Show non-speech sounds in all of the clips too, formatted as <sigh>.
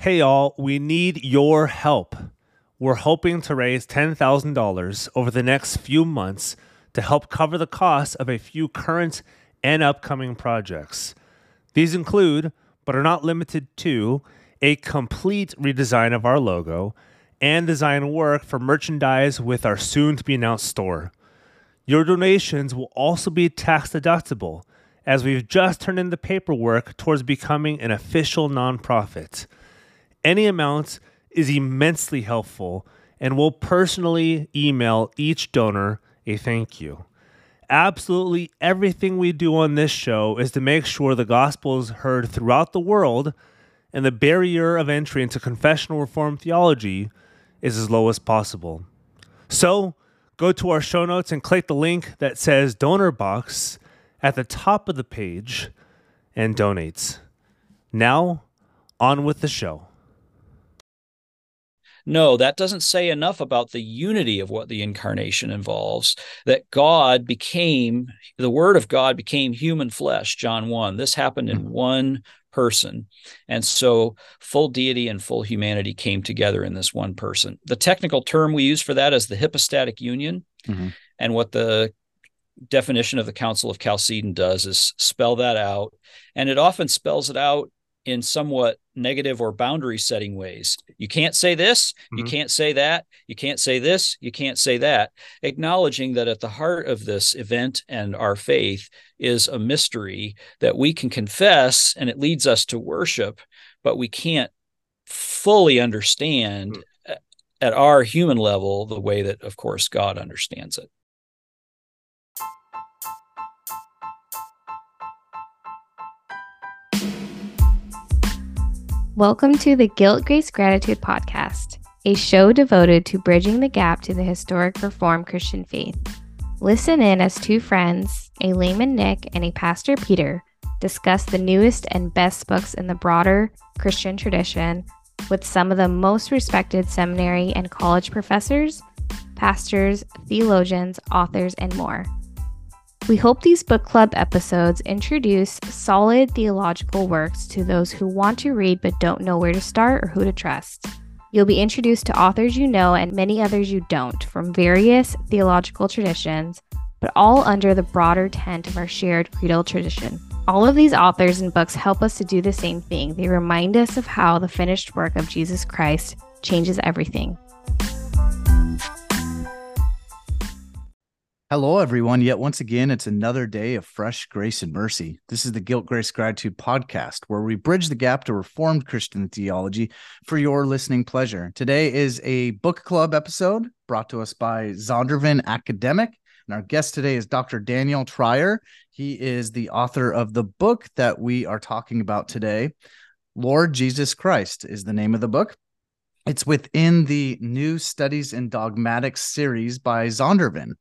Hey, y'all, we need your help. We're hoping to raise $10,000 over the next few months to help cover the costs of a few current and upcoming projects. These include, but are not limited to, a complete redesign of our logo and design work for merchandise with our soon to be announced store. Your donations will also be tax deductible as we've just turned in the paperwork towards becoming an official nonprofit. Any amount is immensely helpful and will personally email each donor a thank you. Absolutely everything we do on this show is to make sure the gospel is heard throughout the world and the barrier of entry into confessional reform theology is as low as possible. So, go to our show notes and click the link that says donor box at the top of the page and donate. Now, on with the show. No, that doesn't say enough about the unity of what the incarnation involves. That God became, the Word of God became human flesh, John 1. This happened in mm-hmm. one person. And so full deity and full humanity came together in this one person. The technical term we use for that is the hypostatic union. Mm-hmm. And what the definition of the Council of Chalcedon does is spell that out. And it often spells it out in somewhat negative or boundary setting ways. You can't say this, mm-hmm. you can't say that, you can't say this, you can't say that, acknowledging that at the heart of this event and our faith is a mystery that we can confess and it leads us to worship, but we can't fully understand mm-hmm. at our human level the way that, of course, God understands it. Welcome to the Guilt, Grace, Gratitude podcast, a show devoted to bridging the gap to the historic Reformed Christian faith. Listen in as two friends, a layman Nick and a pastor Peter, discuss the newest and best books in the broader Christian tradition with some of the most respected seminary and college professors, pastors, theologians, authors, and more. We hope these book club episodes introduce solid theological works to those who want to read but don't know where to start or who to trust. You'll be introduced to authors you know and many others you don't from various theological traditions, but all under the broader tent of our shared creedal tradition. All of these authors and books help us to do the same thing. They remind us of how the finished work of Jesus Christ changes everything. Hello, everyone. Yet once again, it's another day of fresh grace and mercy. This is the Guilt, Grace, Gratitude podcast, where we bridge the gap to Reformed Christian theology for your listening pleasure. Today is a book club episode brought to us by Zondervan Academic. And our guest today is Dr. Daniel Treier. He is the author of the book that we are talking about today. Lord Jesus Christ is the name of the book. It's within the New Studies in Dogmatics series by Zondervan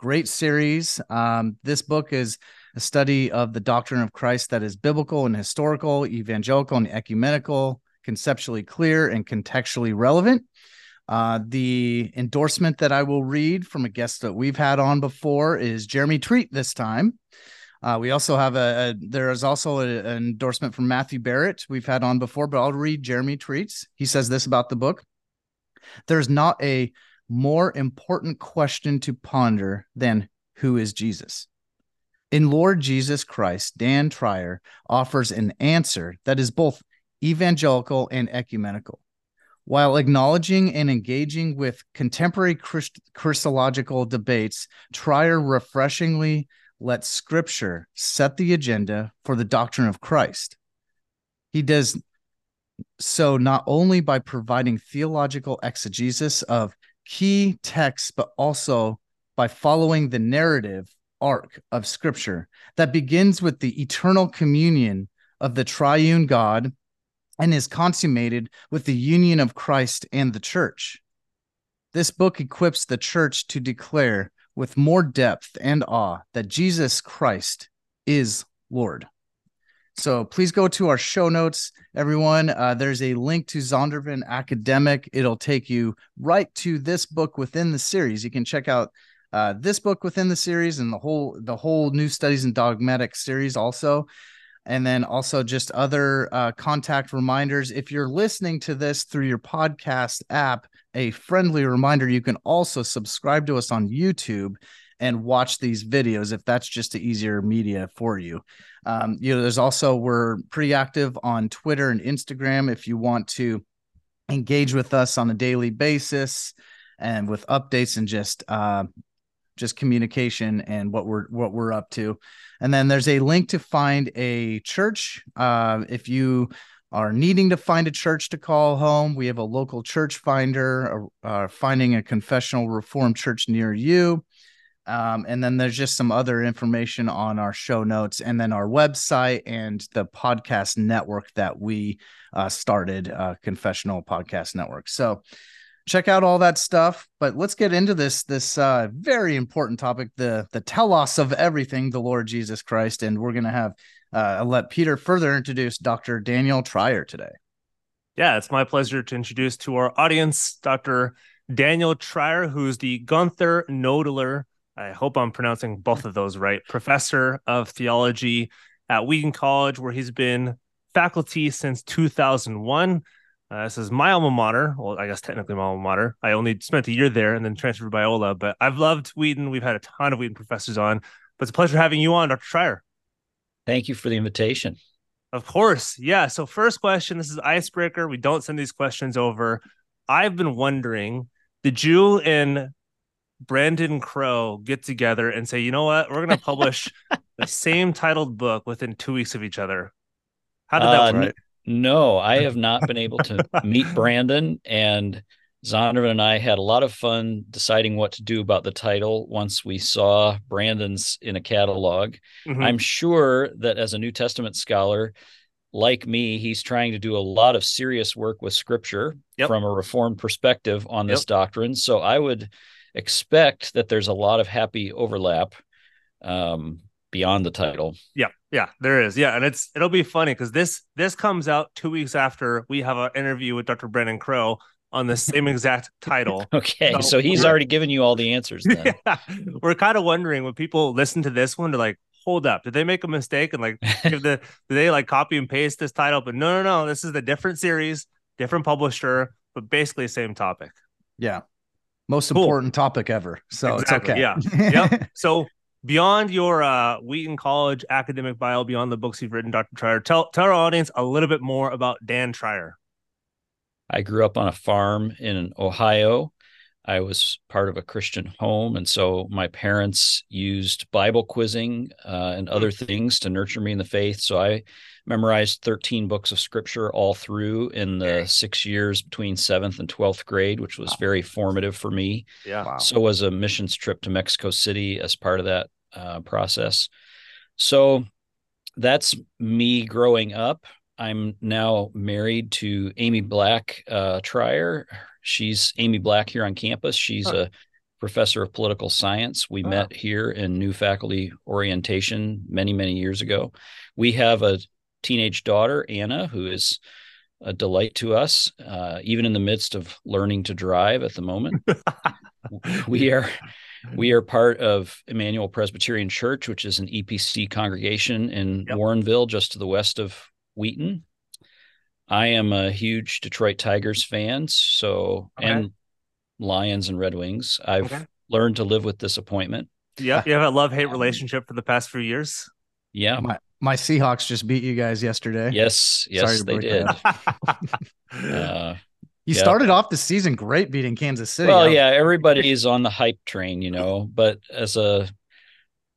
great series. Um, this book is a study of the doctrine of Christ that is biblical and historical, evangelical and ecumenical, conceptually clear and contextually relevant. Uh, the endorsement that I will read from a guest that we've had on before is Jeremy Treat this time. Uh, we also have a, a there is also a, an endorsement from Matthew Barrett we've had on before, but I'll read Jeremy Treats. He says this about the book: There's not a more important question to ponder than who is Jesus? In Lord Jesus Christ, Dan Treier offers an answer that is both evangelical and ecumenical. While acknowledging and engaging with contemporary Christ- Christological debates, Treier refreshingly lets Scripture set the agenda for the doctrine of Christ. He does so not only by providing theological exegesis of key texts, but also by following the narrative arc of scripture that begins with the eternal communion of the triune God and is consummated with the union of Christ and the church. This book equips the church to declare with more depth and awe that Jesus Christ is Lord. So please go to our show notes, everyone. Uh, there's a link to Zondervan Academic. It'll take you right to this book within the series. You can check out uh, this book within the series and the whole the whole new studies and dogmatic series also. And then also just other uh, contact reminders. If you're listening to this through your podcast app, a friendly reminder you can also subscribe to us on YouTube and watch these videos if that's just an easier media for you. Um, you know, there's also we're pretty active on Twitter and Instagram if you want to engage with us on a daily basis and with updates and just uh, just communication and what we're what we're up to. And then there's a link to find a church. Uh, if you are needing to find a church to call home, we have a local church finder, uh, finding a confessional reformed church near you. Um, and then there's just some other information on our show notes and then our website and the podcast network that we uh, started, uh, Confessional Podcast Network. So check out all that stuff. But let's get into this this uh, very important topic the the telos of everything, the Lord Jesus Christ. And we're gonna have uh, let Peter further introduce Dr. Daniel Treier today. Yeah, it's my pleasure to introduce to our audience Dr. Daniel Treier, who's the Gunther Knoedler I hope I'm pronouncing both of those right. Professor of theology at Wheaton College, where he's been faculty since 2001. Uh, this is my alma mater. Well, I guess technically my alma mater. I only spent a year there and then transferred to Biola, but I've loved Wheaton. We've had a ton of Wheaton professors on, but it's a pleasure having you on, Dr. Treier. Thank you for the invitation. Of course. Yeah. So, first question this is icebreaker. We don't send these questions over. I've been wondering did you and Brandon Crowe get together and say, you know what, we're going to publish the <laughs> same titled book within two weeks of each other. How did that uh, work? N- no, I have not been able to meet Brandon, and Zondervan and I had a lot of fun deciding what to do about the title once we saw Brandon's in a catalog. Mm-hmm. I'm sure that as a New Testament scholar, like me, he's trying to do a lot of serious work with scripture yep. from a reformed perspective on this yep. doctrine. So I would expect that there's a lot of happy overlap um, beyond the title. Yeah, yeah, there is. Yeah, and it's it'll be funny because this this comes out two weeks after we have an interview with Dr. Brandon Crowe on the same exact <laughs> title. okay, so, so he's already given you all the answers. Then <laughs> yeah, we're kind of wondering when people listen to this one, to like, hold up, did they make a mistake and like <laughs> give the did they like copy and paste this title? But no, no, no, this is the different series, different publisher, but basically same topic. Yeah most cool. important topic ever. So exactly. it's okay. Yeah. yep. So beyond your uh, Wheaton College academic bio, beyond the books you've written, Dr. Treier, tell tell our audience a little bit more about Dan Treier. I grew up on a farm in Ohio. I was part of a Christian home, and so my parents used Bible quizzing uh, and other things to nurture me in the faith. So I memorized 13 books of scripture all through in the six years between seventh and 12th grade, which was wow. very formative for me. Yeah. Wow. So was a missions trip to Mexico City as part of that uh, process. So that's me growing up. I'm now married to Amy Black uh, Treier. She's Amy Black here on campus. She's huh. a professor of political science. We met here in new faculty orientation many, many years ago. We have a teenage daughter, Anna, who is a delight to us, uh, even in the midst of learning to drive at the moment. <laughs> we are we are part of Emmanuel Presbyterian Church, which is an EPC congregation in yep. Warrenville, just to the west of Wheaton. I am a huge Detroit Tigers fan, so okay. and Lions and Red Wings. I've okay. learned to live with disappointment. Yeah, you have a love hate <laughs> relationship for the past few years. Yeah, my, my Seahawks just beat you guys yesterday. Yes, yes, they did. <laughs> uh, <laughs> you yeah. started off the season great, beating Kansas City. Well, yeah, everybody's on the hype train, you know. But as a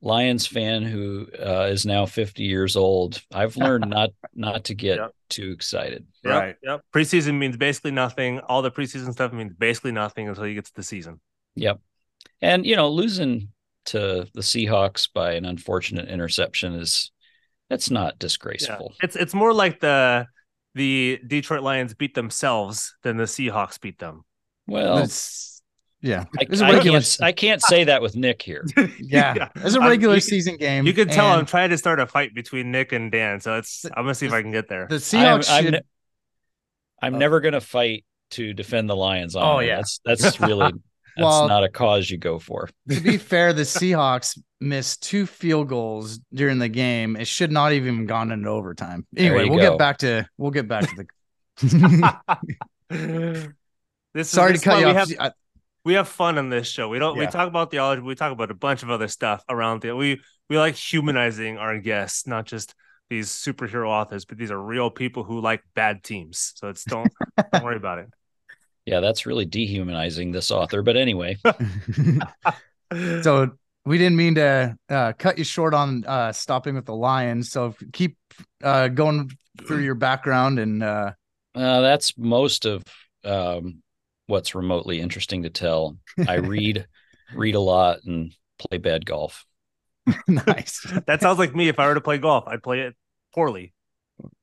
Lions fan who uh, is now 50 years old, I've learned not not to get <laughs> yep. too excited. Yep. Right. Yep. Preseason means basically nothing. All the preseason stuff means basically nothing until you get to the season. Yep. And you know, losing to the Seahawks by an unfortunate interception is that's not disgraceful. Yeah. It's it's more like the the Detroit Lions beat themselves than the Seahawks beat them. Well, it's, yeah, I, I, can't, I can't say that with Nick here. <laughs> yeah, yeah. it's a regular season game. You can tell I'm trying to start a fight between Nick and Dan, so it's I'm gonna see if I can get there. The Seahawks. I'm, should... I'm, I'm uh, never gonna fight to defend the Lions. oh yeah, that's that's <laughs> really That's well, not a cause you go for. <laughs> to be <laughs> fair, the Seahawks missed two field goals during the game. It should not have even gone into overtime. Anyway, we'll go. get back to we'll get back to the. <laughs> this Sorry is, to cut you off. Have, we have fun on this show. We don't. Yeah. We talk about theology. We talk about a bunch of other stuff around the. We we like humanizing our guests, not just these superhero authors, but these are real people who like bad teams. So it's don't don't worry about it. Yeah, that's really dehumanizing this author. But anyway. <laughs> so we didn't mean to uh, cut you short on uh, stopping with the Lions. So keep uh, going through your background and. Uh, uh, that's most of um, what's remotely interesting to tell. I read, <laughs> read a lot, and play bad golf. <laughs> nice. that sounds like me. If I were to play golf, I'd play it poorly.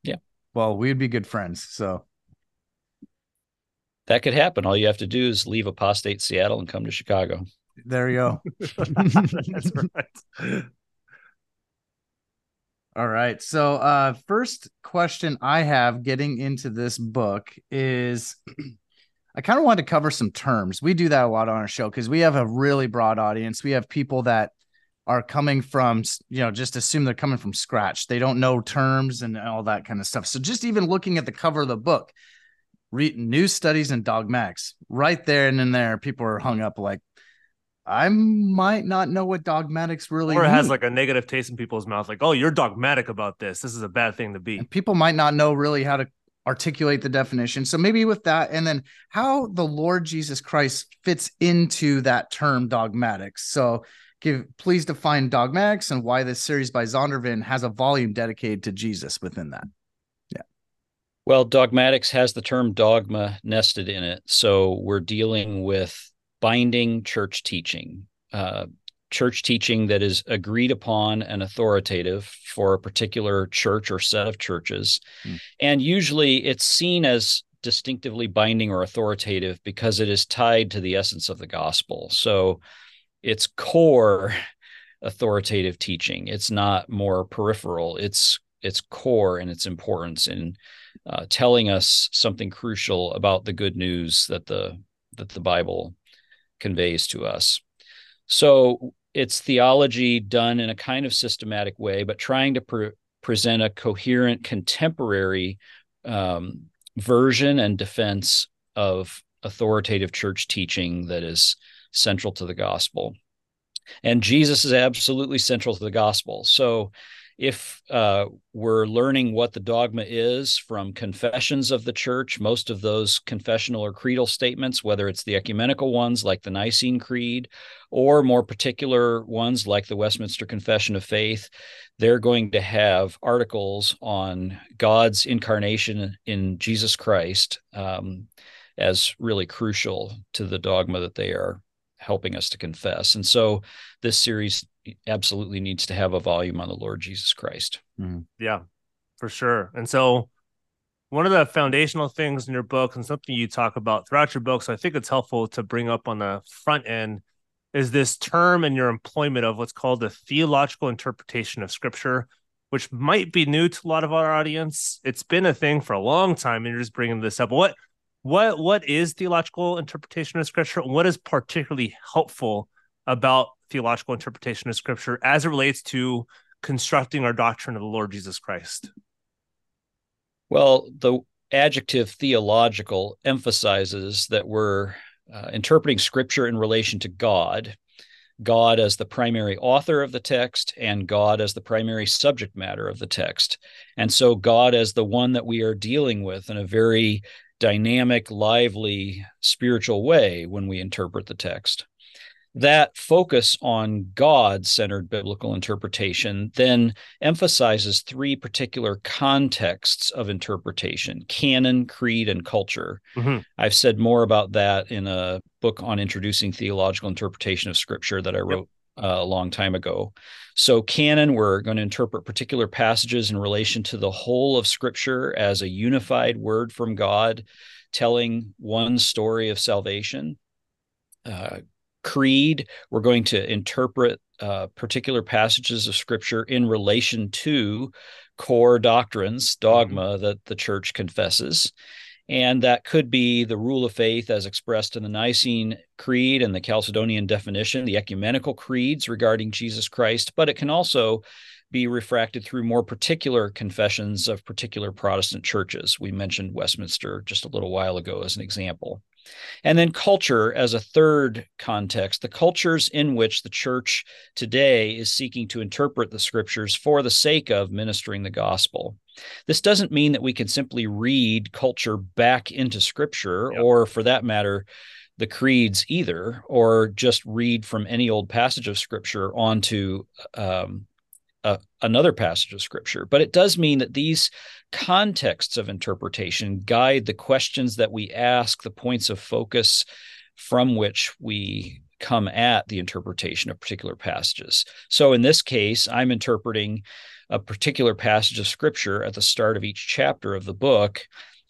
Yeah. Well, we'd be good friends. So that could happen. All you have to do is leave apostate Seattle and come to Chicago. There you go. <laughs> That's right. All right. So, uh, first question I have getting into this book is <clears throat> I kind of want to cover some terms. We do that a lot on our show because we have a really broad audience. We have people that are coming from, you know, just assume they're coming from scratch. They don't know terms and all that kind of stuff. So, just even looking at the cover of the book, read new studies and dogmatics right there and in there people are hung up like i might not know what dogmatics really or it mean. has like a negative taste in people's mouth like oh you're dogmatic about this. This is a bad thing to be. And people might not know really how to articulate the definition. So maybe with that and then how the lord jesus christ fits into that term dogmatics so give please define dogmatics and why this series by zondervan has a volume dedicated to jesus within that well, dogmatics has the term dogma nested in it. So we're dealing with binding church teaching, uh, church teaching that is agreed upon and authoritative for a particular church or set of churches. Mm. And usually it's seen as distinctively binding or authoritative because it is tied to the essence of the gospel. So it's core <laughs> authoritative teaching. It's not more peripheral. It's its core and its importance in uh, telling us something crucial about the good news that the that the Bible conveys to us. So it's theology done in a kind of systematic way, but trying to pre- present a coherent contemporary um, version and defense of authoritative church teaching that is central to the gospel. And Jesus is absolutely central to the gospel. So if uh, we're learning what the dogma is from confessions of the church, most of those confessional or creedal statements, whether it's the ecumenical ones like the Nicene Creed or more particular ones like the Westminster Confession of Faith, they're going to have articles on God's incarnation in Jesus Christ um, as really crucial to the dogma that they are helping us to confess. And so this series absolutely needs to have a volume on the Lord Jesus Christ. Mm. Yeah, for sure. And so one of the foundational things in your book and something you talk about throughout your book, so I think it's helpful to bring up on the front end is this term and your employment of what's called the theological interpretation of scripture, which might be new to a lot of our audience. It's been a thing for a long time, and you're just bringing this up. What what what is theological interpretation of scripture? and What is particularly helpful about theological interpretation of scripture as it relates to constructing our doctrine of the Lord Jesus Christ? Well, the adjective theological emphasizes that we're uh, interpreting scripture in relation to God, God as the primary author of the text, and God as the primary subject matter of the text. And so, God as the one that we are dealing with in a very dynamic, lively, spiritual way when we interpret the text that focus on God centered biblical interpretation then emphasizes three particular contexts of interpretation canon, creed, and culture. Mm-hmm. I've said more about that in a book on introducing theological interpretation of scripture that I wrote. Uh, a long time ago. So, canon, we're going to interpret particular passages in relation to the whole of Scripture as a unified word from God, telling one story of salvation. Uh, creed. We're going to interpret uh, particular passages of scripture in relation to core doctrines, dogma mm-hmm. that the church confesses. And that could be the rule of faith as expressed in the Nicene Creed and the Chalcedonian definition, the ecumenical creeds regarding Jesus Christ, but it can also be refracted through more particular confessions of particular Protestant churches. We mentioned Westminster just a little while ago as an example. And then culture as a third context, the cultures in which the church today is seeking to interpret the scriptures for the sake of ministering the gospel. This doesn't mean that we can simply read culture back into scripture, yep. or for that matter, the creeds either, or just read from any old passage of scripture onto um, another passage of scripture. But it does mean that these contexts of interpretation guide the questions that we ask, the points of focus from which we come at the interpretation of particular passages. So in this case, I'm interpreting a particular passage of scripture at the start of each chapter of the book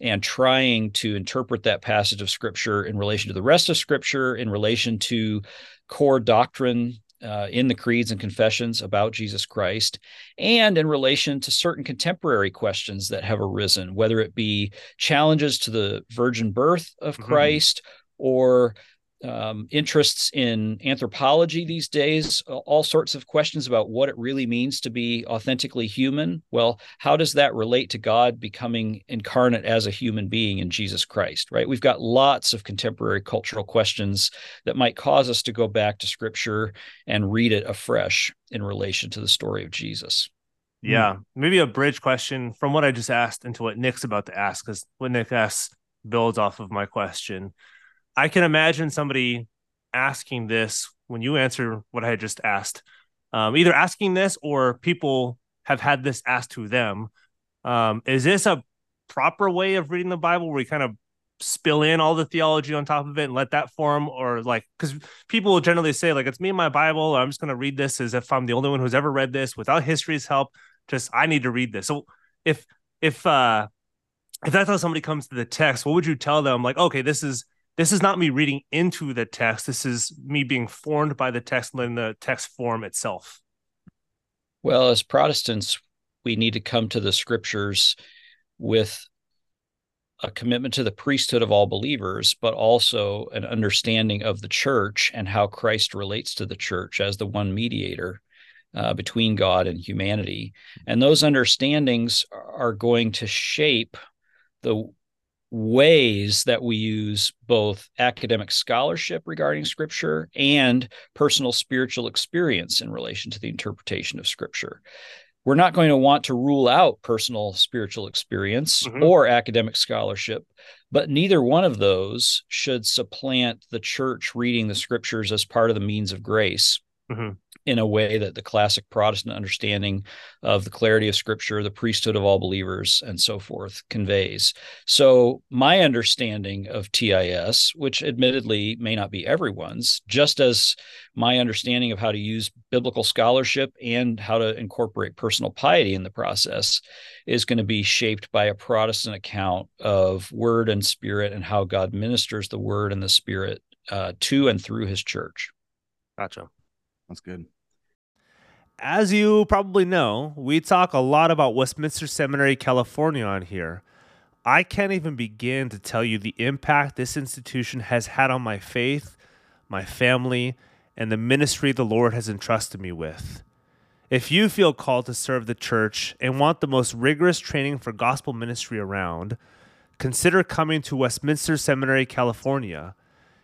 and trying to interpret that passage of scripture in relation to the rest of scripture, in relation to core doctrine uh, in the creeds and confessions about Jesus Christ, and in relation to certain contemporary questions that have arisen, whether it be challenges to the virgin birth of mm-hmm. Christ or um, interests in anthropology these days, all sorts of questions about what it really means to be authentically human. Well, how does that relate to God becoming incarnate as a human being in Jesus Christ, right? We've got lots of contemporary cultural questions that might cause us to go back to scripture and read it afresh in relation to the story of Jesus. Yeah, maybe a bridge question from what I just asked into what Nick's about to ask, because what Nick asks builds off of my question. I can imagine somebody asking this when you answer what I just asked, um, either asking this or people have had this asked to them. Um, is this a proper way of reading the Bible where we kind of spill in all the theology on top of it and let that form? Or like because people will generally say like it's me and my bible. I'm just going to read this as if i'm the only one who's ever read this without history's help. Just i need to read this. So if if uh if that's how somebody comes to the text what would you tell them? Like okay this is this is not me reading into the text. This is me being formed by the text, letting the text form itself. Well, as Protestants, we need to come to the scriptures with a commitment to the priesthood of all believers, but also an understanding of the church and how Christ relates to the church as the one mediator uh, between God and humanity. And those understandings are going to shape the ways that we use both academic scholarship regarding scripture and personal spiritual experience in relation to the interpretation of scripture. We're not going to want to rule out personal spiritual experience mm-hmm. or academic scholarship, but neither one of those should supplant the church reading the scriptures as part of the means of grace. Mm-hmm in a way that the classic Protestant understanding of the clarity of Scripture, the priesthood of all believers, and so forth conveys. So, my understanding of TIS, which admittedly may not be everyone's, just as my understanding of how to use biblical scholarship and how to incorporate personal piety in the process, is going to be shaped by a Protestant account of Word and Spirit and how God ministers the Word and the Spirit uh, to and through His church. Gotcha. That's good. As you probably know, we talk a lot about Westminster Seminary, California on here. I can't even begin to tell you the impact this institution has had on my faith, my family, and the ministry the Lord has entrusted me with. If you feel called to serve the church and want the most rigorous training for gospel ministry around, consider coming to Westminster Seminary, California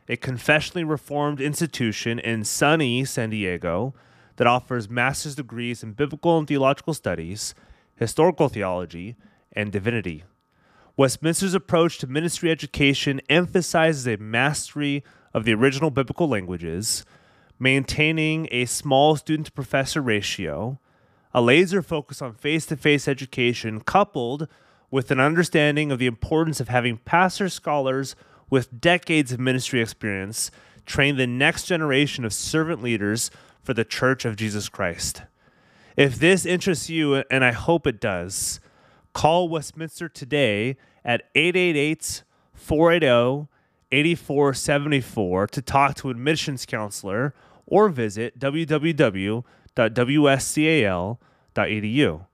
a confessionally reformed institution in sunny San Diego that offers master's degrees in biblical and theological studies, historical theology, and divinity. Westminster's approach to ministry education emphasizes a mastery of the original biblical languages, maintaining a small student to professor ratio, a laser focus on face to face education, coupled with an understanding of the importance of having pastor scholars with decades of ministry experience, train the next generation of servant leaders for the Church of Jesus Christ. If this interests you, and I hope it does, call Westminster today at 888 480 8474 to talk to admissions counselor or visit www.wscal.edu.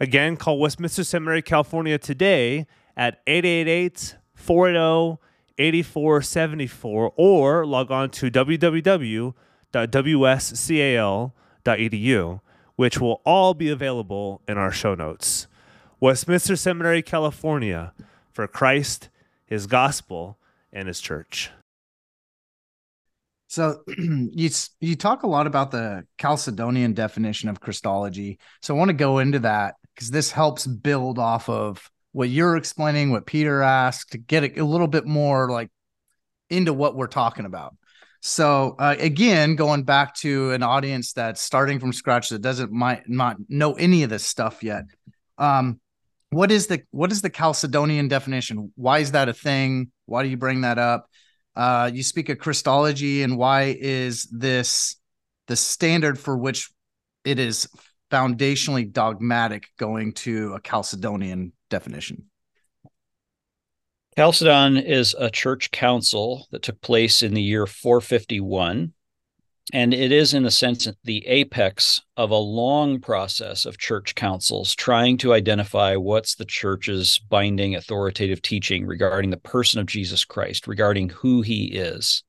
Again, call Westminster Seminary, California today at 888 480 8474 or log on to www.wscal.edu, which will all be available in our show notes. Westminster Seminary, California, for Christ, His gospel, and His church. So <clears throat> you you talk a lot about the Chalcedonian definition of Christology. So I want to go into that because this helps build off of what you're explaining, what Peter asked, to get a, a little bit more like into what we're talking about. So uh, again, going back to an audience that's starting from scratch that doesn't might not know any of this stuff yet. Um, what is the what is the Chalcedonian definition? Why is that a thing? Why do you bring that up? Uh, you speak of Christology, and why is this the standard for which it is foundationally dogmatic going to a Chalcedonian definition? Chalcedon is a church council that took place in the year 451. And it is, in a sense, the apex of a long process of church councils trying to identify what's the church's binding authoritative teaching regarding the person of Jesus Christ, regarding who he is.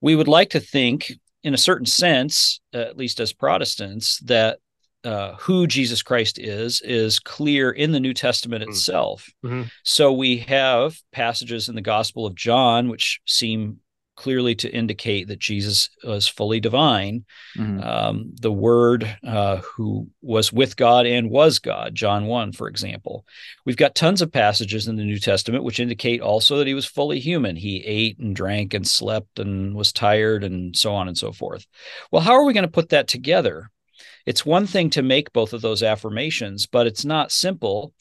We would like to think, in a certain sense, uh, at least as Protestants, that uh, who Jesus Christ is is clear in the New Testament mm. itself. Mm-hmm. So we have passages in the Gospel of John which seem clearly to indicate that Jesus was fully divine. Mm-hmm. Um, the Word uh, who was with God and was God, John 1, for example. We've got tons of passages in the New Testament which indicate also that he was fully human. He ate and drank and slept and was tired and so on and so forth. Well, how are we going to put that together? It's one thing to make both of those affirmations, but it's not simple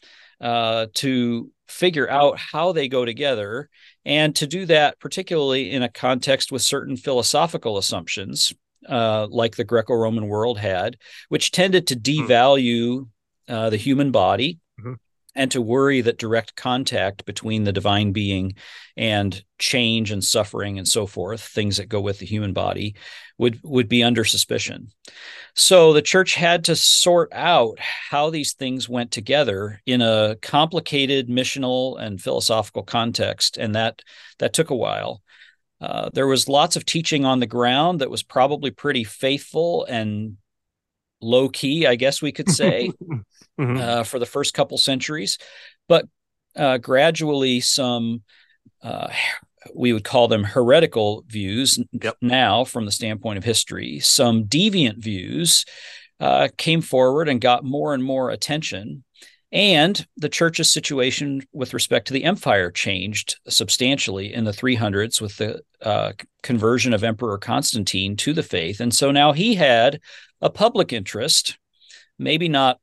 uh, to figure out how they go together and to do that particularly in a context with certain philosophical assumptions uh, like the greco-roman world had which tended to hmm. devalue uh, the human body mm-hmm and to worry that direct contact between the divine being and change and suffering and so forth things that go with the human body would would be under suspicion. So the church had to sort out how these things went together in a complicated missional and philosophical context and that that took a while. Uh, there was lots of teaching on the ground that was probably pretty faithful and low key, I guess we could say, <laughs> mm-hmm. uh, for the first couple centuries. But uh, gradually, some uh, we would call them heretical views yep. now from the standpoint of history, some deviant views uh, came forward and got more and more attention. And the church's situation with respect to the empire changed substantially in the 300s with the uh, conversion of Emperor Constantine to the faith. And so now he had a public interest, maybe not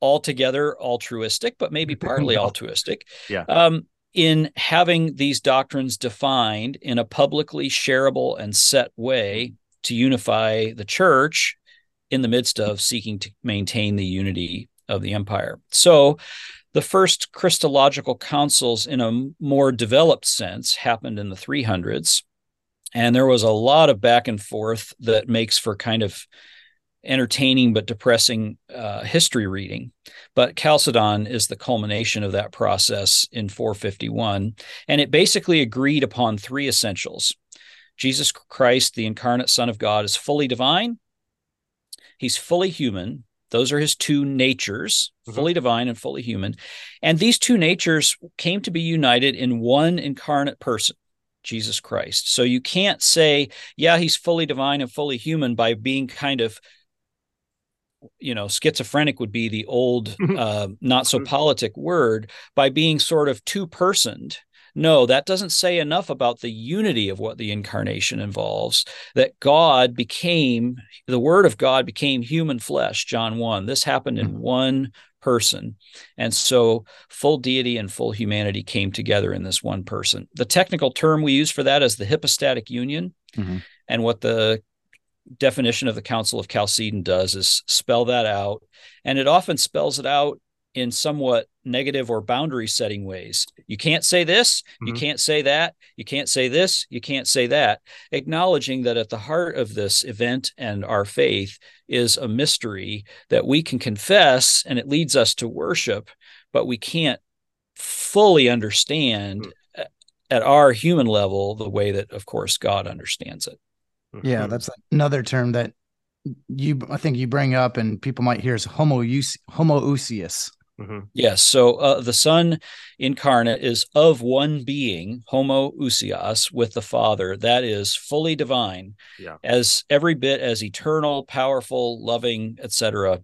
altogether altruistic, but maybe <laughs> partly altruistic. Yeah. Um, in having these doctrines defined in a publicly shareable and set way to unify the church in the midst of seeking to maintain the unity of the empire. So the first Christological councils, in a more developed sense, happened in the 300s. And there was a lot of back and forth that makes for kind of entertaining but depressing uh, history reading. But Chalcedon is the culmination of that process in 451. And it basically agreed upon three essentials Jesus Christ, the incarnate Son of God, is fully divine, he's fully human. Those are his two natures, mm-hmm. fully divine and fully human. And these two natures came to be united in one incarnate person. Jesus Christ. So you can't say, yeah, he's fully divine and fully human by being kind of you know schizophrenic would be the old mm-hmm. uh, not so mm-hmm. politic word by being sort of two personed no that doesn't say enough about the unity of what the incarnation involves that god became the word of god became human flesh john 1 this happened in mm-hmm. one person and so full deity and full humanity came together in this one person the technical term we use for that is the hypostatic union mm-hmm. and what the definition of the Council of Chalcedon does is spell that out. And it often spells it out in somewhat negative or boundary setting ways. You can't say this, mm-hmm. you can't say that, you can't say this, you can't say that, acknowledging that at the heart of this event and our faith is a mystery that we can confess and it leads us to worship, but we can't fully understand mm-hmm. at our human level the way that, of course, God understands it. Yeah, Mm-hmm. that's another term that you I think you bring up and people might hear is homo homoousios. Mhm. Yes. So uh, the Son incarnate is of one being, homo homoousios, with the Father. That is fully divine, Yeah. as every bit as eternal, powerful, loving, etc.,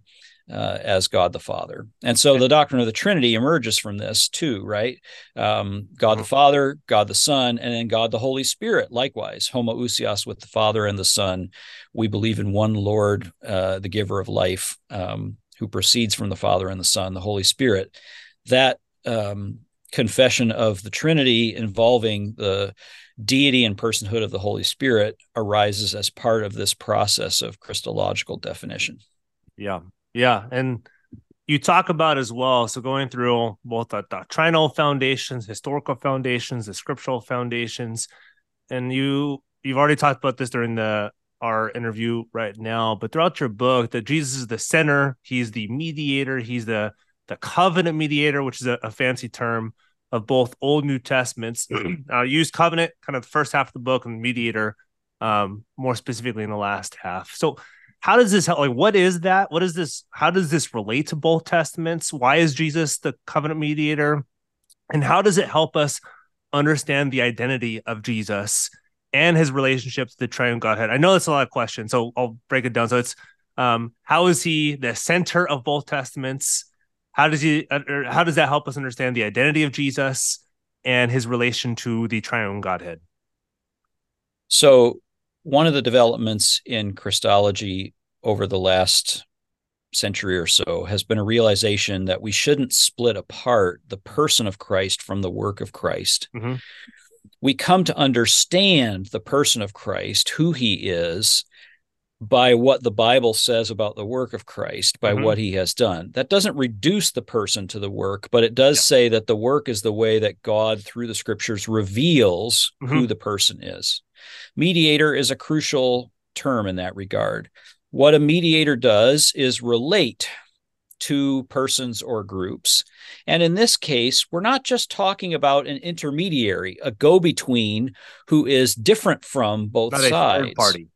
uh, as God the Father. And so the doctrine of the Trinity emerges from this too, right? Um, God the Father, God the Son, and then God the Holy Spirit. Likewise, homo homoousios with the Father and the Son. We believe in one Lord, uh, the Giver of life. Um, who proceeds from the Father and the Son, the Holy Spirit. That um, confession of the Trinity involving the deity and personhood of the Holy Spirit arises as part of this process of Christological definition. Yeah. Yeah. And you talk about as well. So going through both the doctrinal foundations, historical foundations, the scriptural foundations, and you you've already talked about this during the our interview right now, but throughout your book, that Jesus is the center, he's the mediator, he's the the covenant mediator, which is a, a fancy term of both Old New Testaments. <clears throat> I use covenant kind of the first half of the book and mediator um, more specifically in the last half. So how does this help? Like, what is that? What is this? How does this relate to both testaments? Why is Jesus the covenant mediator? And how does it help us understand the identity of Jesus and his relationship to the triune Godhead? I know that's a lot of questions, so I'll break it down. So it's um, how is he the center of both testaments? How does he? Or how does that help us understand the identity of Jesus and his relation to the triune Godhead? So, one of the developments in Christology over the last century or so has been a realization that we shouldn't split apart the person of Christ from the work of Christ. Mm-hmm. We come to understand the person of Christ, who he is, by what the Bible says about the work of Christ, by Mhm. what he has done. That doesn't reduce the person to the work, but it does Yeah. say that the work is the way that God, through the scriptures, reveals who Mhm. the person is. Mediator is a crucial term in that regard. What a mediator does is relate to persons or groups. And in this case, we're not just talking about an intermediary, a go between who is different from both Not sides. party.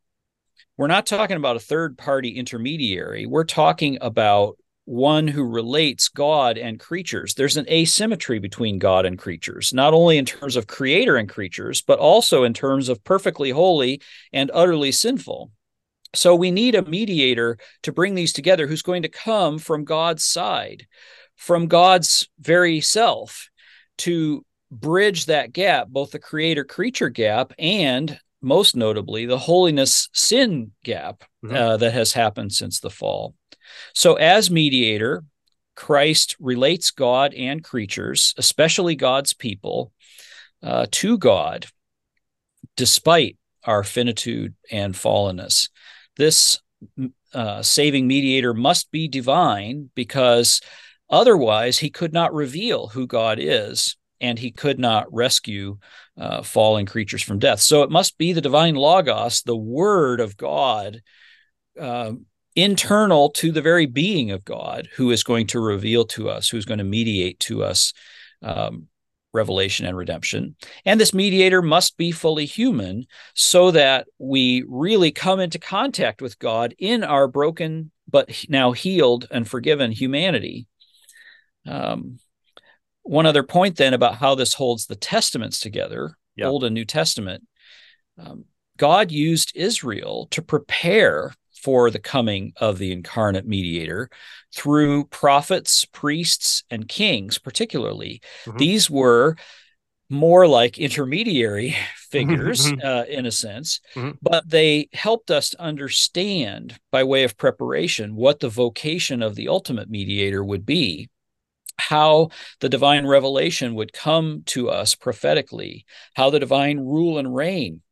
We're not talking about a third party intermediary. We're talking about one who relates God and creatures. There's an asymmetry between God and creatures, not only in terms of creator and creatures, but also in terms of perfectly holy and utterly sinful. So we need a mediator to bring these together who's going to come from God's side, from God's very self, to bridge that gap, both the creator creature gap and most notably the holiness sin gap Mhm. uh, that has happened since the fall. So, as mediator, Christ relates God and creatures, especially God's people, uh, to God, despite our finitude and fallenness. This uh, saving mediator must be divine because otherwise he could not reveal who God is and he could not rescue uh, fallen creatures from death. So it must be the divine Logos, the Word of God, uh, internal to the very being of God, who is going to reveal to us, who's going to mediate to us um, revelation and redemption. And this mediator must be fully human so that we really come into contact with God in our broken but now healed and forgiven humanity. Um, one other point then about how this holds the testaments together, Yeah. Old and New Testament. Um, God used Israel to prepare for the coming of the incarnate mediator through prophets, priests, and kings, particularly. Mhm. These were more like intermediary <laughs> figures uh, in a sense, Mhm. but they helped us to understand by way of preparation what the vocation of the ultimate mediator would be how the divine revelation would come to us prophetically, how the divine rule and reign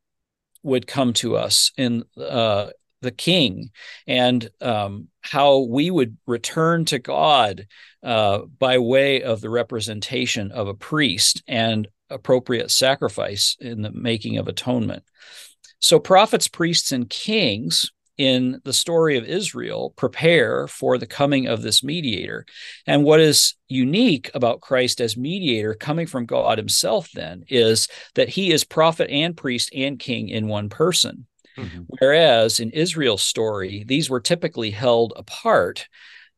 would come to us in uh, the king, and um, how we would return to God uh, by way of the representation of a priest and appropriate sacrifice in the making of atonement. So, prophets, priests, and kings in the story of Israel prepare for the coming of this mediator. And what is unique about Christ as mediator coming from God himself then is that he is prophet and priest and king in one person. Mm-hmm. Whereas in Israel's story, these were typically held apart.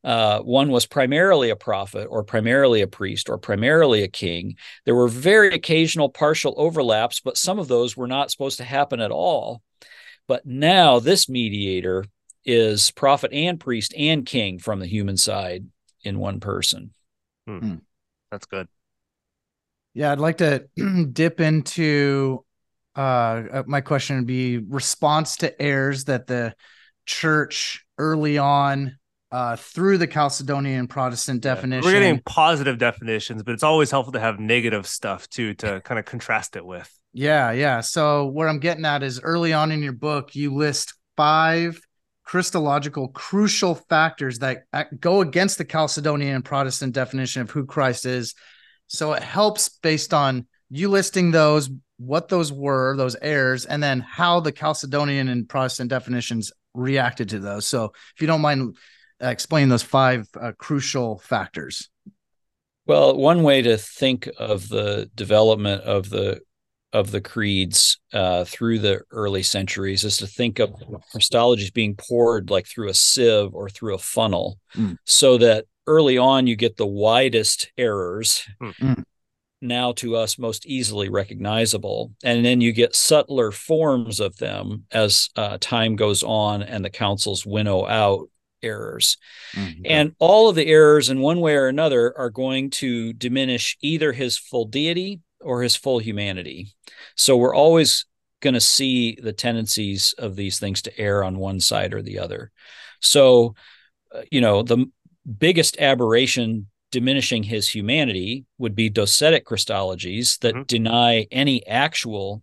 Uh, one was primarily a prophet or primarily a priest or primarily a king. There were very occasional partial overlaps, but some of those were not supposed to happen at all. But now this mediator is prophet and priest and king from the human side in one person. Hmm. hmm. That's good. Yeah, I'd like to <clears throat> dip into uh, uh, my question would be response to errors that the church early on uh, through the Chalcedonian Protestant yeah. definition. We're getting positive definitions, but it's always helpful to have negative stuff too to <laughs> kind of contrast it with. Yeah, yeah. So what I'm getting at is early on in your book, you list five Christological crucial factors that go against the Chalcedonian Protestant definition of who Christ is. So it helps based on you listing those, what those were, those errors, and then how the Chalcedonian and Protestant definitions reacted to those. So if you don't mind uh, explaining those five uh, crucial factors. Well, one way to think of the development of the of the creeds uh, through the early centuries is to think of Christology Christologies being poured like through a sieve or through a funnel, mm. so that early on you get the widest errors. Mm. Now to us most easily recognizable, and then you get subtler forms of them as uh, time goes on and the councils winnow out errors. Mm-hmm. And all of the errors, in one way or another, are going to diminish either his full deity or his full humanity. So we're always going to see the tendencies of these things to err on one side or the other. So, uh, you know, the biggest aberration diminishing his humanity would be docetic Christologies that mm-hmm. deny any actual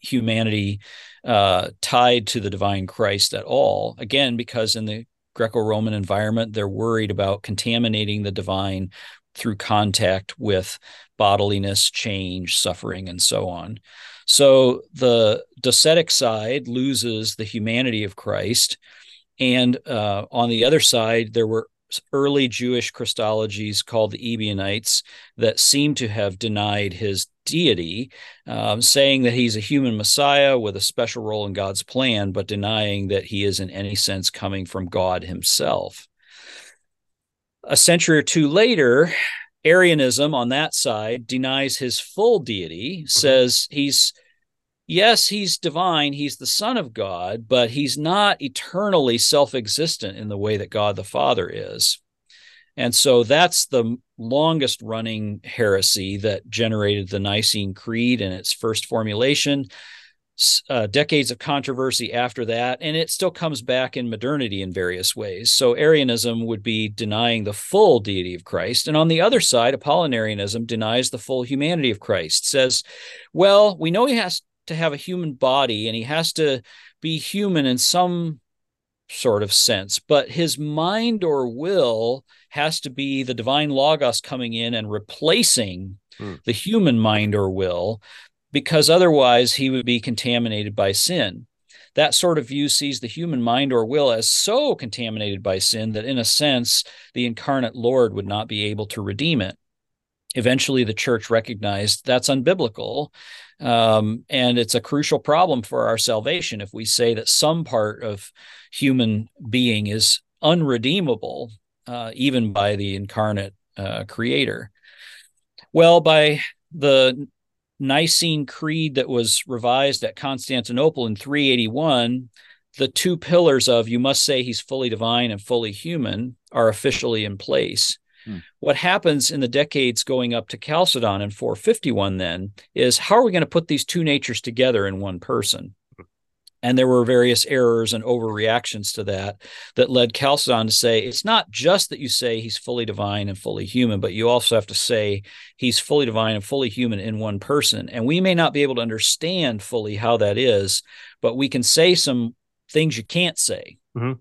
humanity uh, tied to the divine Christ at all. Again, because in the Greco Roman environment, they're worried about contaminating the divine through contact with bodiliness, change, suffering, and so on. So the docetic side loses the humanity of Christ. And uh, on the other side, there were early Jewish Christologies called the Ebionites that seem to have denied his deity, um, saying that he's a human Messiah with a special role in God's plan, but denying that he is in any sense coming from God himself. A century or two later, Arianism on that side denies his full deity, mm-hmm. says he's yes, he's divine, he's the Son of God, but he's not eternally self existent in the way that God the Father is. And so that's the longest running heresy that generated the Nicene Creed in its first formulation uh, decades of controversy after that, and it still comes back in modernity in various ways. So, Arianism would be denying the full deity of Christ. And on the other side, Apollinarianism denies the full humanity of Christ, says, well, we know he has to have a human body and he has to be human in some sort of sense, but his mind or will has to be the divine logos coming in and replacing hmm. the human mind or will because otherwise he would be contaminated by sin. That sort of view sees the human mind or will as so contaminated by sin that, in a sense, the incarnate Lord would not be able to redeem it. Eventually, the church recognized that's unbiblical. Um, and it's a crucial problem for our salvation if we say that some part of human being is unredeemable, uh, even by the incarnate uh, creator. Well, by the Nicene Creed that was revised at Constantinople in 381, the two pillars of you must say he's fully divine and fully human are officially in place. Hmm. What happens in the decades going up to Chalcedon in 451 then is how are we going to put these two natures together in one person? And there were various errors and overreactions to that that led Chalcedon to say it's not just that you say he's fully divine and fully human, but you also have to say he's fully divine and fully human in one person. And we may not be able to understand fully how that is, but we can say some things you can't say. Mm-hmm.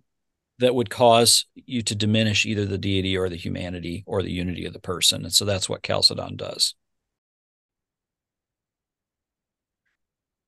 That would cause you to diminish either the deity or the humanity or the unity of the person. And so that's what Chalcedon does.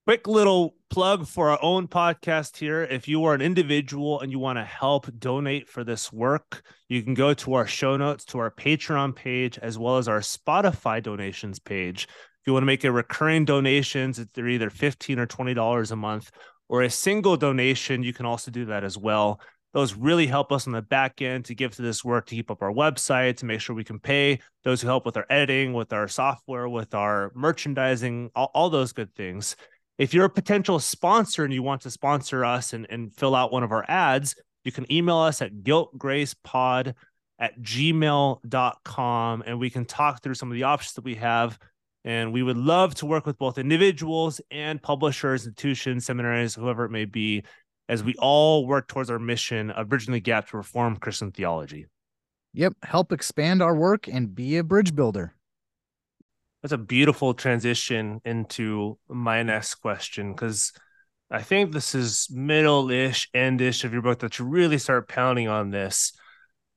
Quick little plug for our own podcast here. If you are an individual and you want to help donate for this work, you can go to our show notes, to our Patreon page, as well as our Spotify donations page. If you want to make a recurring donations, they're either 15 or $20 a month, or a single donation, you can also do that as well. Those really help us on the back end to give to this work, to keep up our website, to make sure we can pay those who help with our editing, with our software, with our merchandising, all, all those good things. If you're a potential sponsor and you want to sponsor us and, and fill out one of our ads, you can email us at guiltgracepod at gmail.com and we can talk through some of the options that we have. And we would love to work with both individuals and publishers, institutions, seminaries, whoever it may be, as we all work towards our mission of bridging the gap to reform Christian theology. Yep. Help expand our work and be a bridge builder. That's a beautiful transition into my next question because I think this is middle ish, end ish of your book that you really start pounding on this.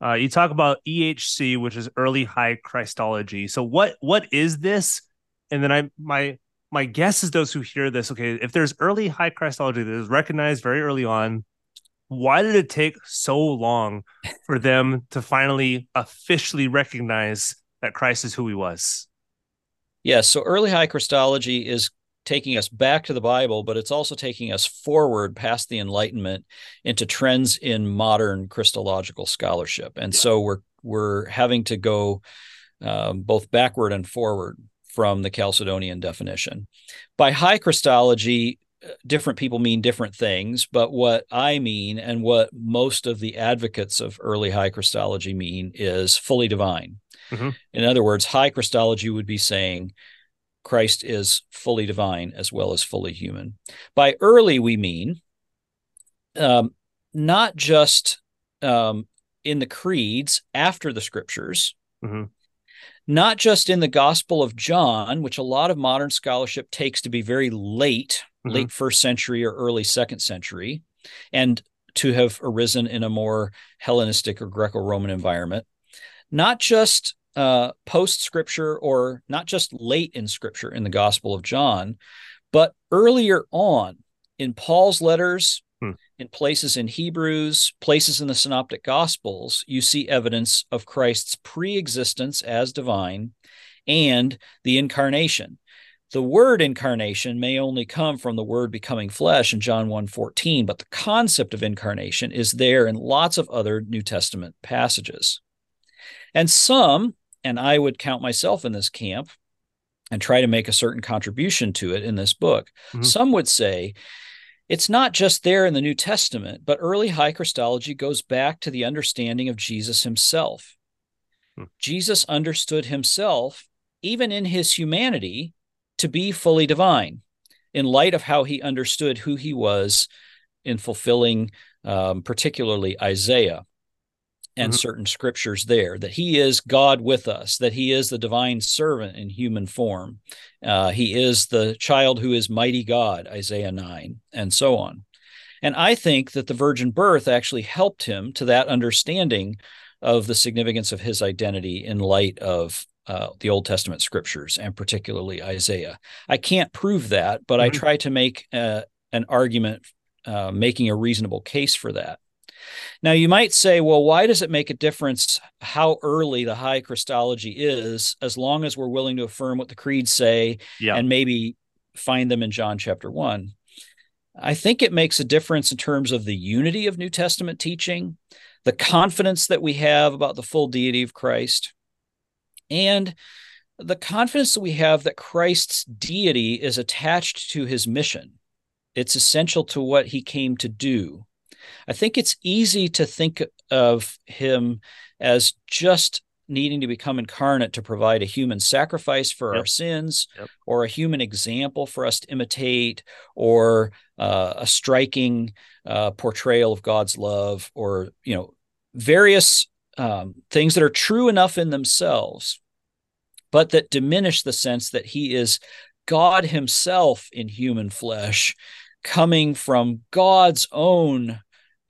Uh, you talk about EHC, which is early high Christology. So what what is this? And then I my my guess is those who hear this, okay, if there's early high Christology that is recognized very early on, why did it take so long for them to finally officially recognize that Christ is who he was? Yes. Yeah, so early high Christology is taking us back to the Bible, but it's also taking us forward past the Enlightenment into trends in modern Christological scholarship. And yeah. so we're we're having to go um, both backward and forward from the Chalcedonian definition. By high Christology, uh, different people mean different things, but what I mean and what most of the advocates of early high Christology mean is fully divine. Mm-hmm. In other words, high Christology would be saying Christ is fully divine as well as fully human. By early, we mean um, not just um, in the creeds after the scriptures, mm-hmm not just in the Gospel of John, which a lot of modern scholarship takes to be very late, mm-hmm. late first century or early second century, and to have arisen in a more Hellenistic or Greco Roman environment. Not just uh, post scripture or not just late in scripture in the Gospel of John, but earlier on in Paul's letters. In places in Hebrews, places in the Synoptic Gospels, you see evidence of Christ's pre existence as divine and the incarnation. The word incarnation may only come from the word becoming flesh in John 1 14, but the concept of incarnation is there in lots of other New Testament passages. And some, and I would count myself in this camp and try to make a certain contribution to it in this book, mm-hmm. some would say it's not just there in the New Testament, but early high Christology goes back to the understanding of Jesus himself. Hmm. Jesus understood himself, even in his humanity, to be fully divine in light of how he understood who he was in fulfilling, um, particularly Isaiah and mm-hmm. certain scriptures there that he is God with us, that he is the divine servant in human form. Uh, he is the child who is mighty God, Isaiah 9, and so on. And I think that the virgin birth actually helped him to that understanding of the significance of his identity in light of uh, the Old Testament scriptures and particularly Isaiah. I can't prove that, but mm-hmm. I try to make uh, an argument uh, making a reasonable case for that. Now, you might say, well, why does it make a difference how early the high Christology is, as long as we're willing to affirm what the creeds say yeah. and maybe find them in John chapter 1? I think it makes a difference in terms of the unity of New Testament teaching, the confidence that we have about the full deity of Christ, and the confidence that we have that Christ's deity is attached to his mission. It's essential to what he came to do. I think it's easy to think of him as just needing to become incarnate to provide a human sacrifice for yep. our sins yep. or a human example for us to imitate or uh, a striking uh, portrayal of God's love or you know various um, things that are true enough in themselves but that diminish the sense that he is God himself in human flesh coming from God's own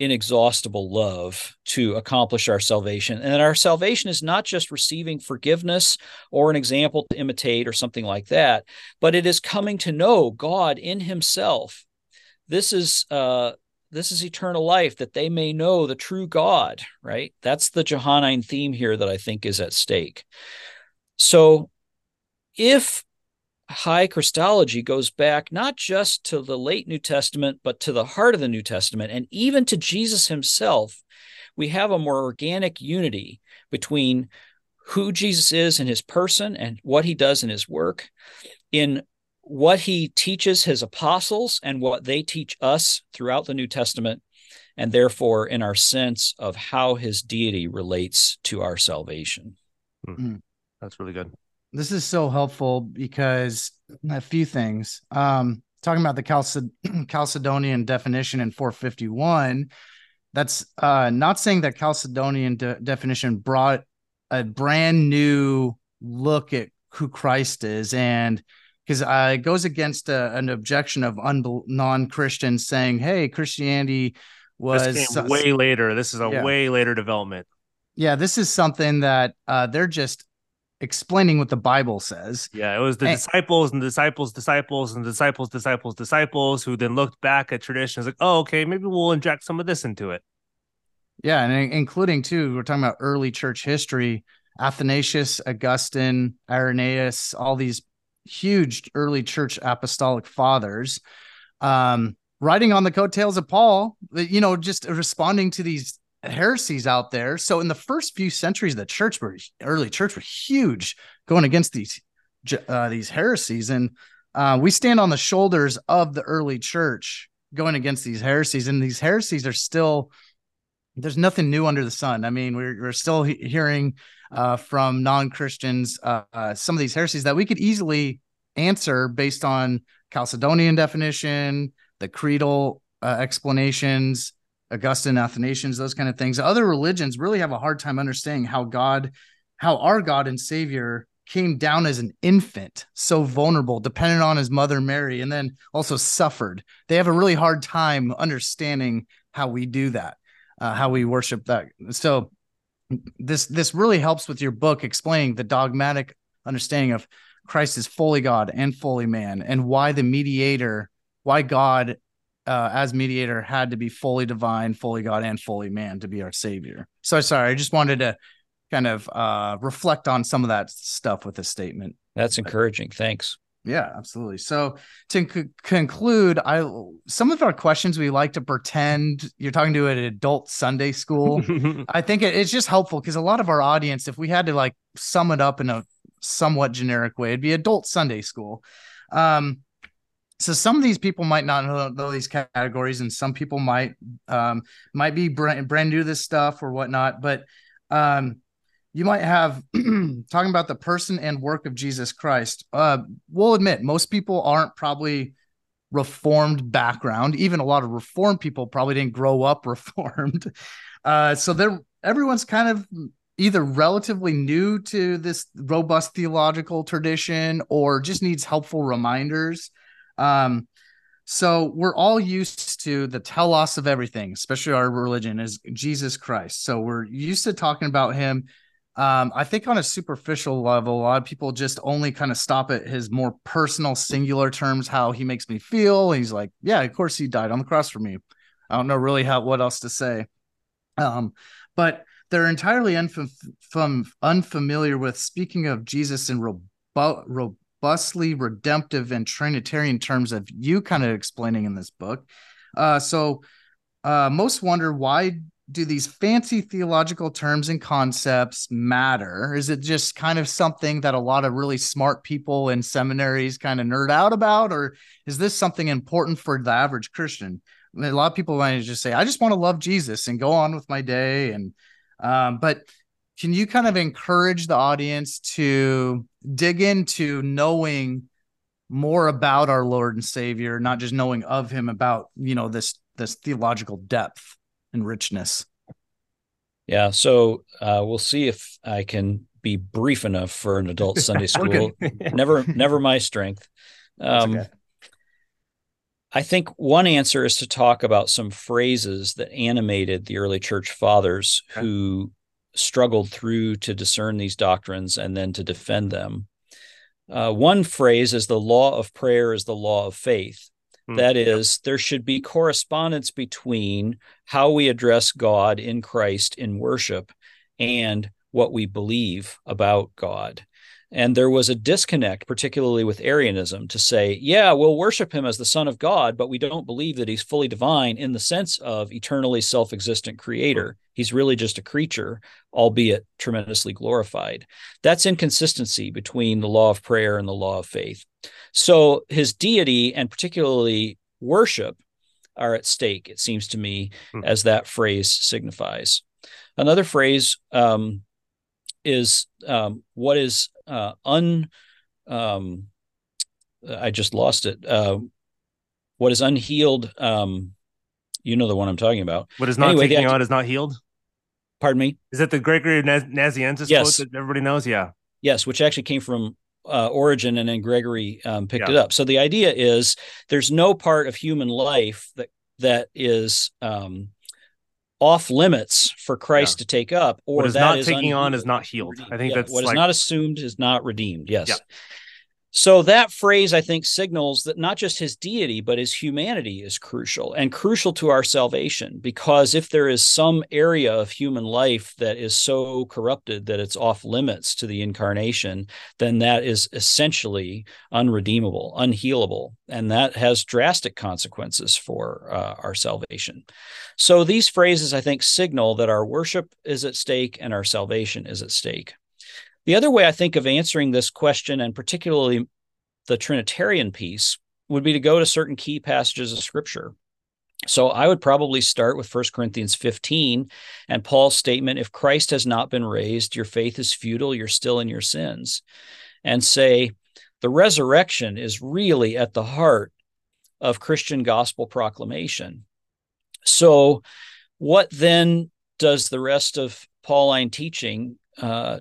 inexhaustible love to accomplish our salvation. And our salvation is not just receiving forgiveness or an example to imitate or something like that, but it is coming to know God in Himself this is uh, this is eternal life that they may know the true God, right? That's the Johannine theme here that I think is at stake. So if high Christology goes back not just to the late New Testament, but to the heart of the New Testament and even to Jesus himself, we have a more organic unity between who Jesus is in his person and what he does in his work, in what he teaches his apostles and what they teach us throughout the New Testament, and therefore in our sense of how his deity relates to our salvation. Mm-hmm. That's really good. This is so helpful because a few things. Um, talking about the Chalced- <clears throat> Chalcedonian definition in 451, that's uh, not saying that Chalcedonian de- definition brought a brand new look at who Christ is and because uh, it goes against a, uh, an objection of non-Christians saying, "Hey, Christianity was way later. This is a yeah. way later development." Yeah, this is something that uh, they're just explaining what the Bible says. Yeah, it was the and, disciples and the disciples, disciples and disciples, disciples, disciples who then looked back at traditions like, "Oh, okay, maybe we'll inject some of this into it." Yeah, and including too, we're talking about early church history. Athanasius, Augustine, Irenaeus, all these huge early church apostolic fathers, um, writing on the coattails of Paul, you know, just responding to these heresies out there. So in the first few centuries, the church were early church were huge, going against these uh, these heresies, and uh, we stand on the shoulders of the early church going against these heresies, and these heresies are still. There's nothing new under the sun. I mean, we're we're still he- hearing uh, from non Christians uh, uh, some of these heresies that we could easily answer based on Chalcedonian definition, the creedal uh, explanations, Augustine Athanasians, those kind of things. Other religions really have a hard time understanding how God, how our God and Savior came down as an infant, so vulnerable, dependent on his mother Mary, and then also suffered. They have a really hard time understanding how we do that, uh, how we worship that. So this this really helps with your book explaining the dogmatic understanding of Christ is fully God and fully man, and why the mediator, why God uh, as mediator had to be fully divine, fully God, and fully man to be our savior. So sorry, I just wanted to kind of uh, reflect on some of that stuff with this statement. That's encouraging. Thanks. Yeah, absolutely. So to c- conclude, I some of our questions we like to pretend you're talking to an adult Sunday school. <laughs> I think it, it's just helpful because a lot of our audience, if we had to like sum it up in a somewhat generic way, it'd be adult Sunday school. Um, so some of these people might not know, know these categories, and some people might um, might be brand, brand new to this stuff or whatnot. But um, you might have <clears throat> talking about the person and work of Jesus Christ. Uh, we'll admit most people aren't probably reformed background. Even a lot of reformed people probably didn't grow up <laughs> reformed. Uh, so they're everyone's kind of either relatively new to this robust theological tradition or just needs helpful reminders. Um, so we're all used to the telos of everything, especially our religion is Jesus Christ. So we're used to talking about him um, I think on a superficial level, a lot of people just only kind of stop at his more personal, singular terms, how he makes me feel. he's like, yeah, of course he died on the cross for me. I don't know really how what else to say. Um, but they're entirely unf- unfamiliar with speaking of Jesus in robu- robustly redemptive and Trinitarian terms of you kind of explaining in this book. Uh, so uh, most wonder why do these fancy theological terms and concepts matter? Is it just kind of something that a lot of really smart people in seminaries kind of nerd out about? Or is this something important for the average Christian? I mean, a lot of people might just say, I just want to love Jesus and go on with my day. And, um, but can you kind of encourage the audience to dig into knowing more about our Lord and Savior, not just knowing of him about, you know, this, this theological depth? and richness. Yeah, so uh, we'll see if I can be brief enough for an adult Sunday <laughs> school. never, never my strength. Um, okay. I think one answer is to talk about some phrases that animated the early church fathers okay. who struggled through to discern these doctrines and then to defend them. Uh, one phrase is the law of prayer is the law of faith. Mm, that is, there should be correspondence between how we address God in Christ in worship and what we believe about God. And there was a disconnect, particularly with Arianism, to say, yeah, we'll worship him as the Son of God, but we don't believe that he's fully divine in the sense of eternally self existent creator. He's really just a creature, albeit tremendously glorified. That's inconsistency between the law of prayer and the law of faith. So his deity and particularly worship are at stake, it seems to me, hmm. as that phrase signifies. Another phrase um, is um, what is uh, un. Um, I just lost it. Uh, what is unhealed? Um, you know the one I'm talking about. What is not anyway, taking on is not healed. Pardon me. Is that the Gregory of Nazianzus yes. quote that everybody knows? Yeah. Yes, which actually came from uh, Origen, and then Gregory um, picked yeah. it up. So the idea is there's no part of human life that that is um, off limits for Christ yeah. to take up, or what is not taking on is not healed. I think yeah, that's what like... is not assumed is not redeemed. Yes. Yeah. So that phrase, I think, signals that not just his deity, but his humanity is crucial and crucial to our salvation. Because if there is some area of human life that is so corrupted that it's off limits to the incarnation, then that is essentially unredeemable, unhealable. And that has drastic consequences for uh, our salvation. So these phrases, I think, signal that our worship is at stake and our salvation is at stake. The other way I think of answering this question, and particularly the Trinitarian piece, would be to go to certain key passages of Scripture. So I would probably start with 1 Corinthians 15 and Paul's statement if Christ has not been raised, your faith is futile, you're still in your sins. And say the resurrection is really at the heart of Christian gospel proclamation. So, what then does the rest of Pauline teaching uh,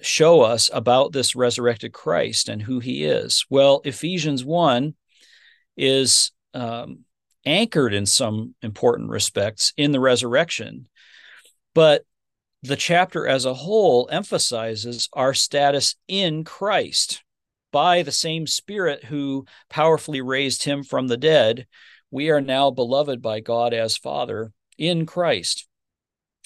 show us about this resurrected Christ and who he is? Well, Ephesians 1 is um, anchored in some important respects in the resurrection, but the chapter as a whole emphasizes our status in Christ. By the same Spirit who powerfully raised him from the dead, we are now beloved by God as Father in Christ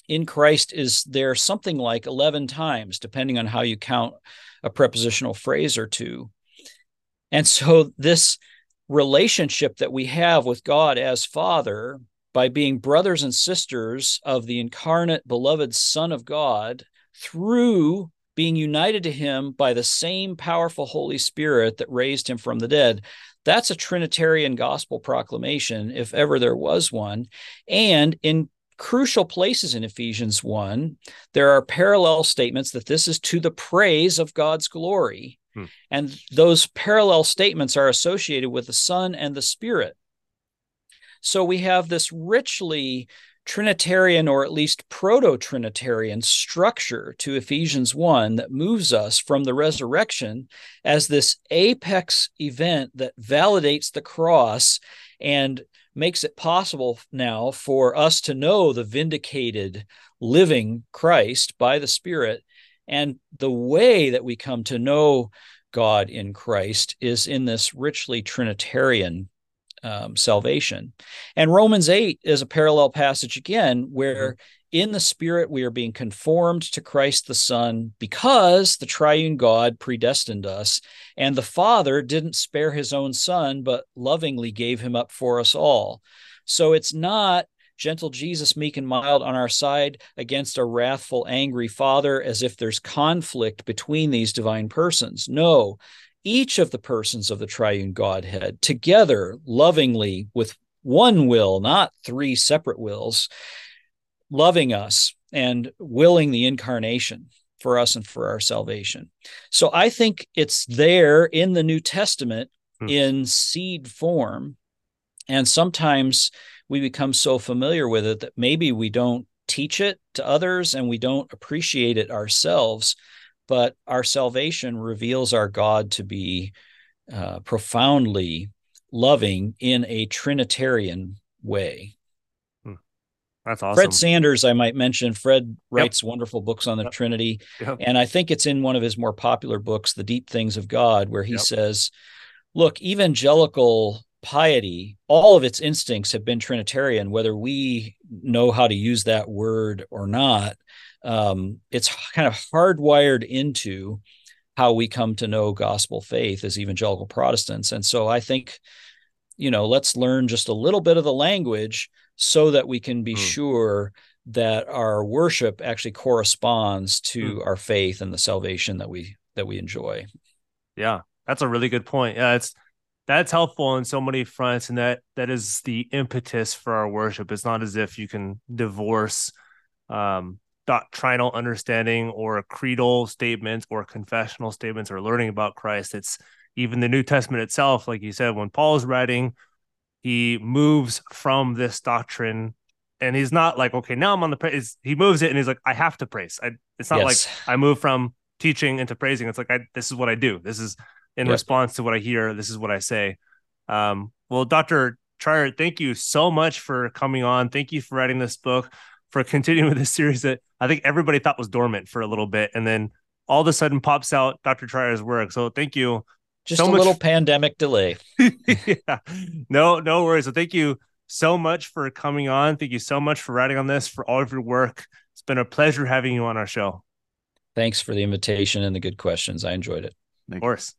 in Christ is there something like 11 times, depending on how you count a prepositional phrase or two. And so, this relationship that we have with God as Father by being brothers and sisters of the incarnate, beloved Son of God through being united to Him by the same powerful Holy Spirit that raised Him from the dead. That's a Trinitarian gospel proclamation, if ever there was one. And in crucial places in Ephesians 1, there are parallel statements that this is to the praise of God's glory. Hmm. And those parallel statements are associated with the Son and the Spirit. So we have this richly Trinitarian or at least proto Trinitarian structure to Ephesians 1 that moves us from the resurrection as this apex event that validates the cross and makes it possible now for us to know the vindicated living Christ by the Spirit. And the way that we come to know God in Christ is in this richly Trinitarian um, salvation. And Romans 8 is a parallel passage again, where mm-hmm in the Spirit, we are being conformed to Christ the Son because the triune God predestined us, and the Father didn't spare his own Son, but lovingly gave him up for us all. So it's not gentle Jesus, meek and mild on our side against a wrathful, angry Father, as if there's conflict between these divine persons. No, each of the persons of the triune Godhead together lovingly with one will, not three separate wills, loving us and willing the incarnation for us and for our salvation. So I think it's there in the New Testament hmm. in seed form. And sometimes we become so familiar with it that maybe we don't teach it to others and we don't appreciate it ourselves. But our salvation reveals our God to be uh, profoundly loving in a Trinitarian way. That's awesome. Fred Sanders, I might mention. Fred writes yep. wonderful books on the yep. Trinity. Yep. And I think it's in one of his more popular books, The Deep Things of God, where he says, look, evangelical piety, all of its instincts have been Trinitarian, whether we know how to use that word or not. Um, it's kind of hardwired into how we come to know gospel faith as evangelical Protestants. And so I think, you know, let's learn just a little bit of the language so that we can be mm. sure that our worship actually corresponds to mm. our faith and the salvation that we that we enjoy. Yeah, that's a really good point. Yeah, it's that's helpful on so many fronts, and that that is the impetus for our worship. It's not as if you can divorce um, doctrinal understanding or creedal statements or confessional statements or learning about Christ. It's even the New Testament itself, like you said, when Paul is writing, he moves from this doctrine and he's not like, okay, now I'm on the praise. He moves it and he's like, I have to praise. I, it's not yes. like I move from teaching into praising. It's like, I, this is what I do. This is in yep. response to what I hear. This is what I say. Um, well, Dr. Treier, thank you so much for coming on. Thank you for writing this book, for continuing <laughs> with this series that I think everybody thought was dormant for a little bit. And then all of a sudden pops out Dr. Treier's work. So thank you. Just so a much... little pandemic delay. <laughs> yeah. No, no worries. So thank you so much for coming on. Thank you so much for writing on this, for all of your work. It's been a pleasure having you on our show. Thanks for the invitation and the good questions. I enjoyed it. Of course.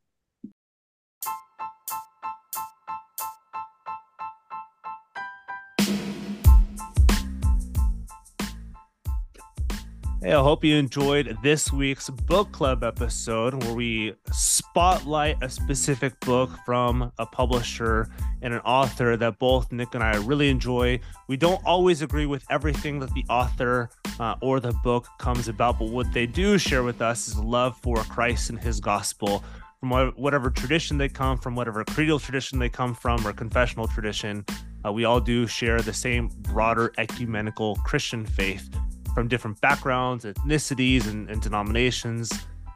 Hey, I hope you enjoyed this week's book club episode where we spotlight a specific book from a publisher and an author that both Nick and I really enjoy. We don't always agree with everything that the author uh, or the book comes about, but what they do share with us is love for Christ and his gospel from whatever tradition they come from, whatever creedal tradition they come from, or confessional tradition. Uh, we all do share the same broader ecumenical Christian faith from different backgrounds, ethnicities, and, and denominations.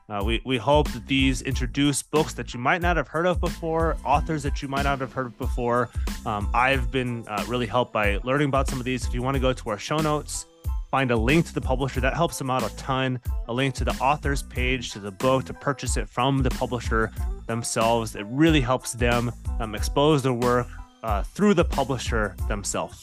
Uh, we, we hope that these introduce books that you might not have heard of before, authors that you might not have heard of before. Um, I've been uh, really helped by learning about some of these. If you want to go to our show notes, find a link to the publisher, that helps them out a ton. A link to the author's page, to the book, to purchase it from the publisher themselves. It really helps them um, expose their work uh, through the publisher themselves.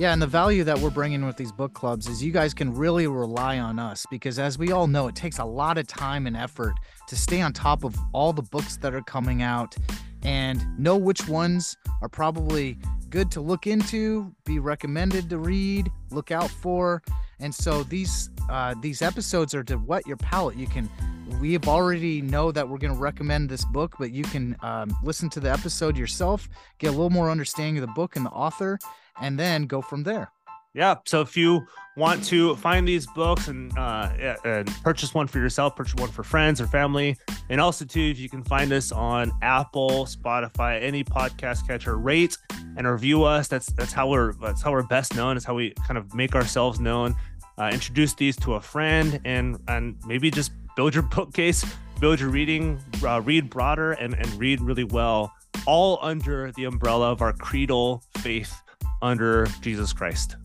Yeah, and the value that we're bringing with these book clubs is you guys can really rely on us because, as we all know, it takes a lot of time and effort to stay on top of all the books that are coming out and know which ones are probably good to look into, be recommended to read, look out for. And so these uh, these episodes are to whet your palate. You can we have already know that we're going to recommend this book, but you can um, listen to the episode yourself, get a little more understanding of the book and the author, and then go from there. Yeah. So if you want to find these books and, uh, and purchase one for yourself, purchase one for friends or family, and also too, if you can find us on Apple, Spotify, any podcast catcher, rate and review us. That's that's how we're that's how we're best known. It's how we kind of make ourselves known. Uh, introduce these to a friend and and maybe just build your <laughs> bookcase, build your reading, uh, read broader, and and read really well, all under the umbrella of our creedal faith under Jesus Christ.